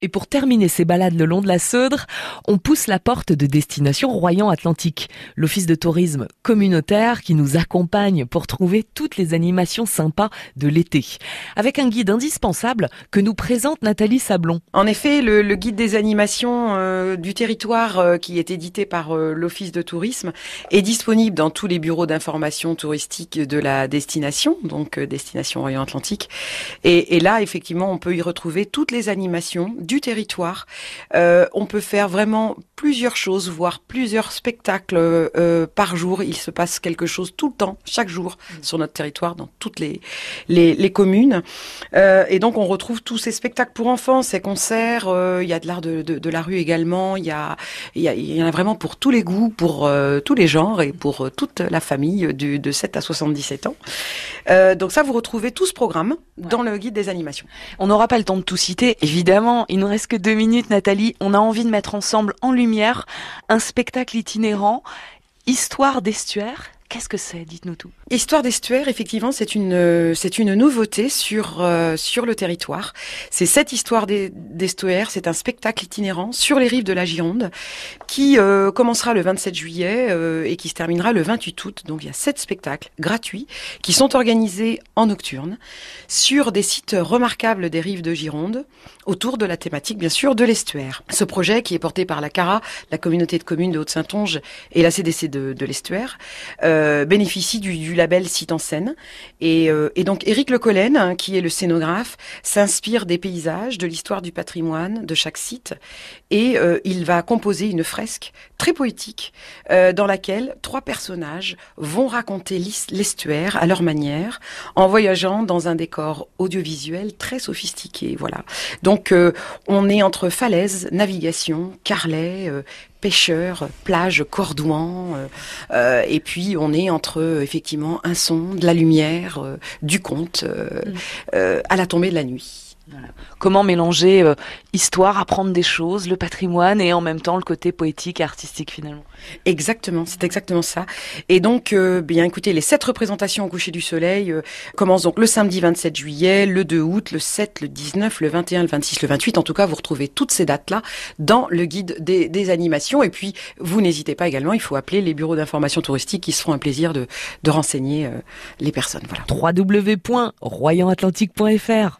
Et pour terminer ces balades le long de la Seudre, on pousse la porte de destination Royan-Atlantique, l'office de tourisme communautaire qui nous accompagne pour trouver toutes les animations sympas de l'été. Avec un guide indispensable que nous présente Nathalie Sablon. En effet, le, guide des animations euh, du territoire euh, qui est édité par euh, l'office de tourisme est disponible dans tous les bureaux d'information touristique de la destination, donc destination Royan-Atlantique. Et, et là, effectivement, on peut y retrouver toutes les animations du territoire. Euh, on peut faire vraiment plusieurs choses, voire plusieurs spectacles euh, par jour. Il se passe quelque chose tout le temps, chaque jour, mm. sur notre territoire, dans toutes les, les, communes. Euh, et donc, on retrouve tous ces spectacles pour enfants, ces concerts. il y a de l'art de, de, la rue également. Il y, a, il, y en a vraiment pour tous les goûts, pour tous les genres et pour toute la famille du, de 7 à 77 ans. donc ça, vous retrouvez tout ce programme dans le guide des animations. On n'aura pas le temps de tout citer, évidemment. Il nous reste que deux minutes, Nathalie. On a envie de mettre ensemble en lumière un spectacle itinérant, Histoire d'estuaire. Qu'est-ce que c'est? Dites-nous tout. Histoire d'estuaire, effectivement, c'est une euh, c'est une nouveauté sur euh, sur le territoire. C'est cette histoire d'estuaire, c'est un spectacle itinérant sur les rives de la Gironde qui euh, commencera le 27 juillet et qui se terminera le 28 août. Donc il y a sept spectacles gratuits qui sont organisés en nocturne sur des sites remarquables des rives de Gironde autour de la thématique bien sûr de l'estuaire. Ce projet qui est porté par la CARA, la communauté de communes de Haute-Saintonge et la CDC de, de l'estuaire bénéficie du, label Site en scène. Et, euh, donc Éric Le Collen, hein, qui est le scénographe, s'inspire des paysages, de l'histoire du patrimoine de chaque site, et euh, il va composer une fresque très poétique euh, dans laquelle trois personnages vont raconter l'estuaire à leur manière, en voyageant dans un décor audiovisuel très sophistiqué. Voilà. Donc on est entre falaises, navigation, carlet, pêcheurs, plage, cordouan, et puis on est entre effectivement un son, de la lumière, du conte, mm. à la tombée de la nuit. Comment mélanger euh, histoire, apprendre des choses, le patrimoine et en même temps le côté poétique et artistique finalement. Exactement, c'est exactement ça. Et donc, euh, bien écoutez, les sept représentations au coucher du soleil euh, commencent donc le samedi 27 juillet, le 2 août, le 7, le 19, le 21, le 26, le 28. En tout cas, vous retrouvez toutes ces dates-là dans le guide des, animations. Et puis, vous n'hésitez pas également, il faut appeler les bureaux d'information touristique qui se feront un plaisir de, de renseigner les personnes. Voilà. www.royanatlantique.fr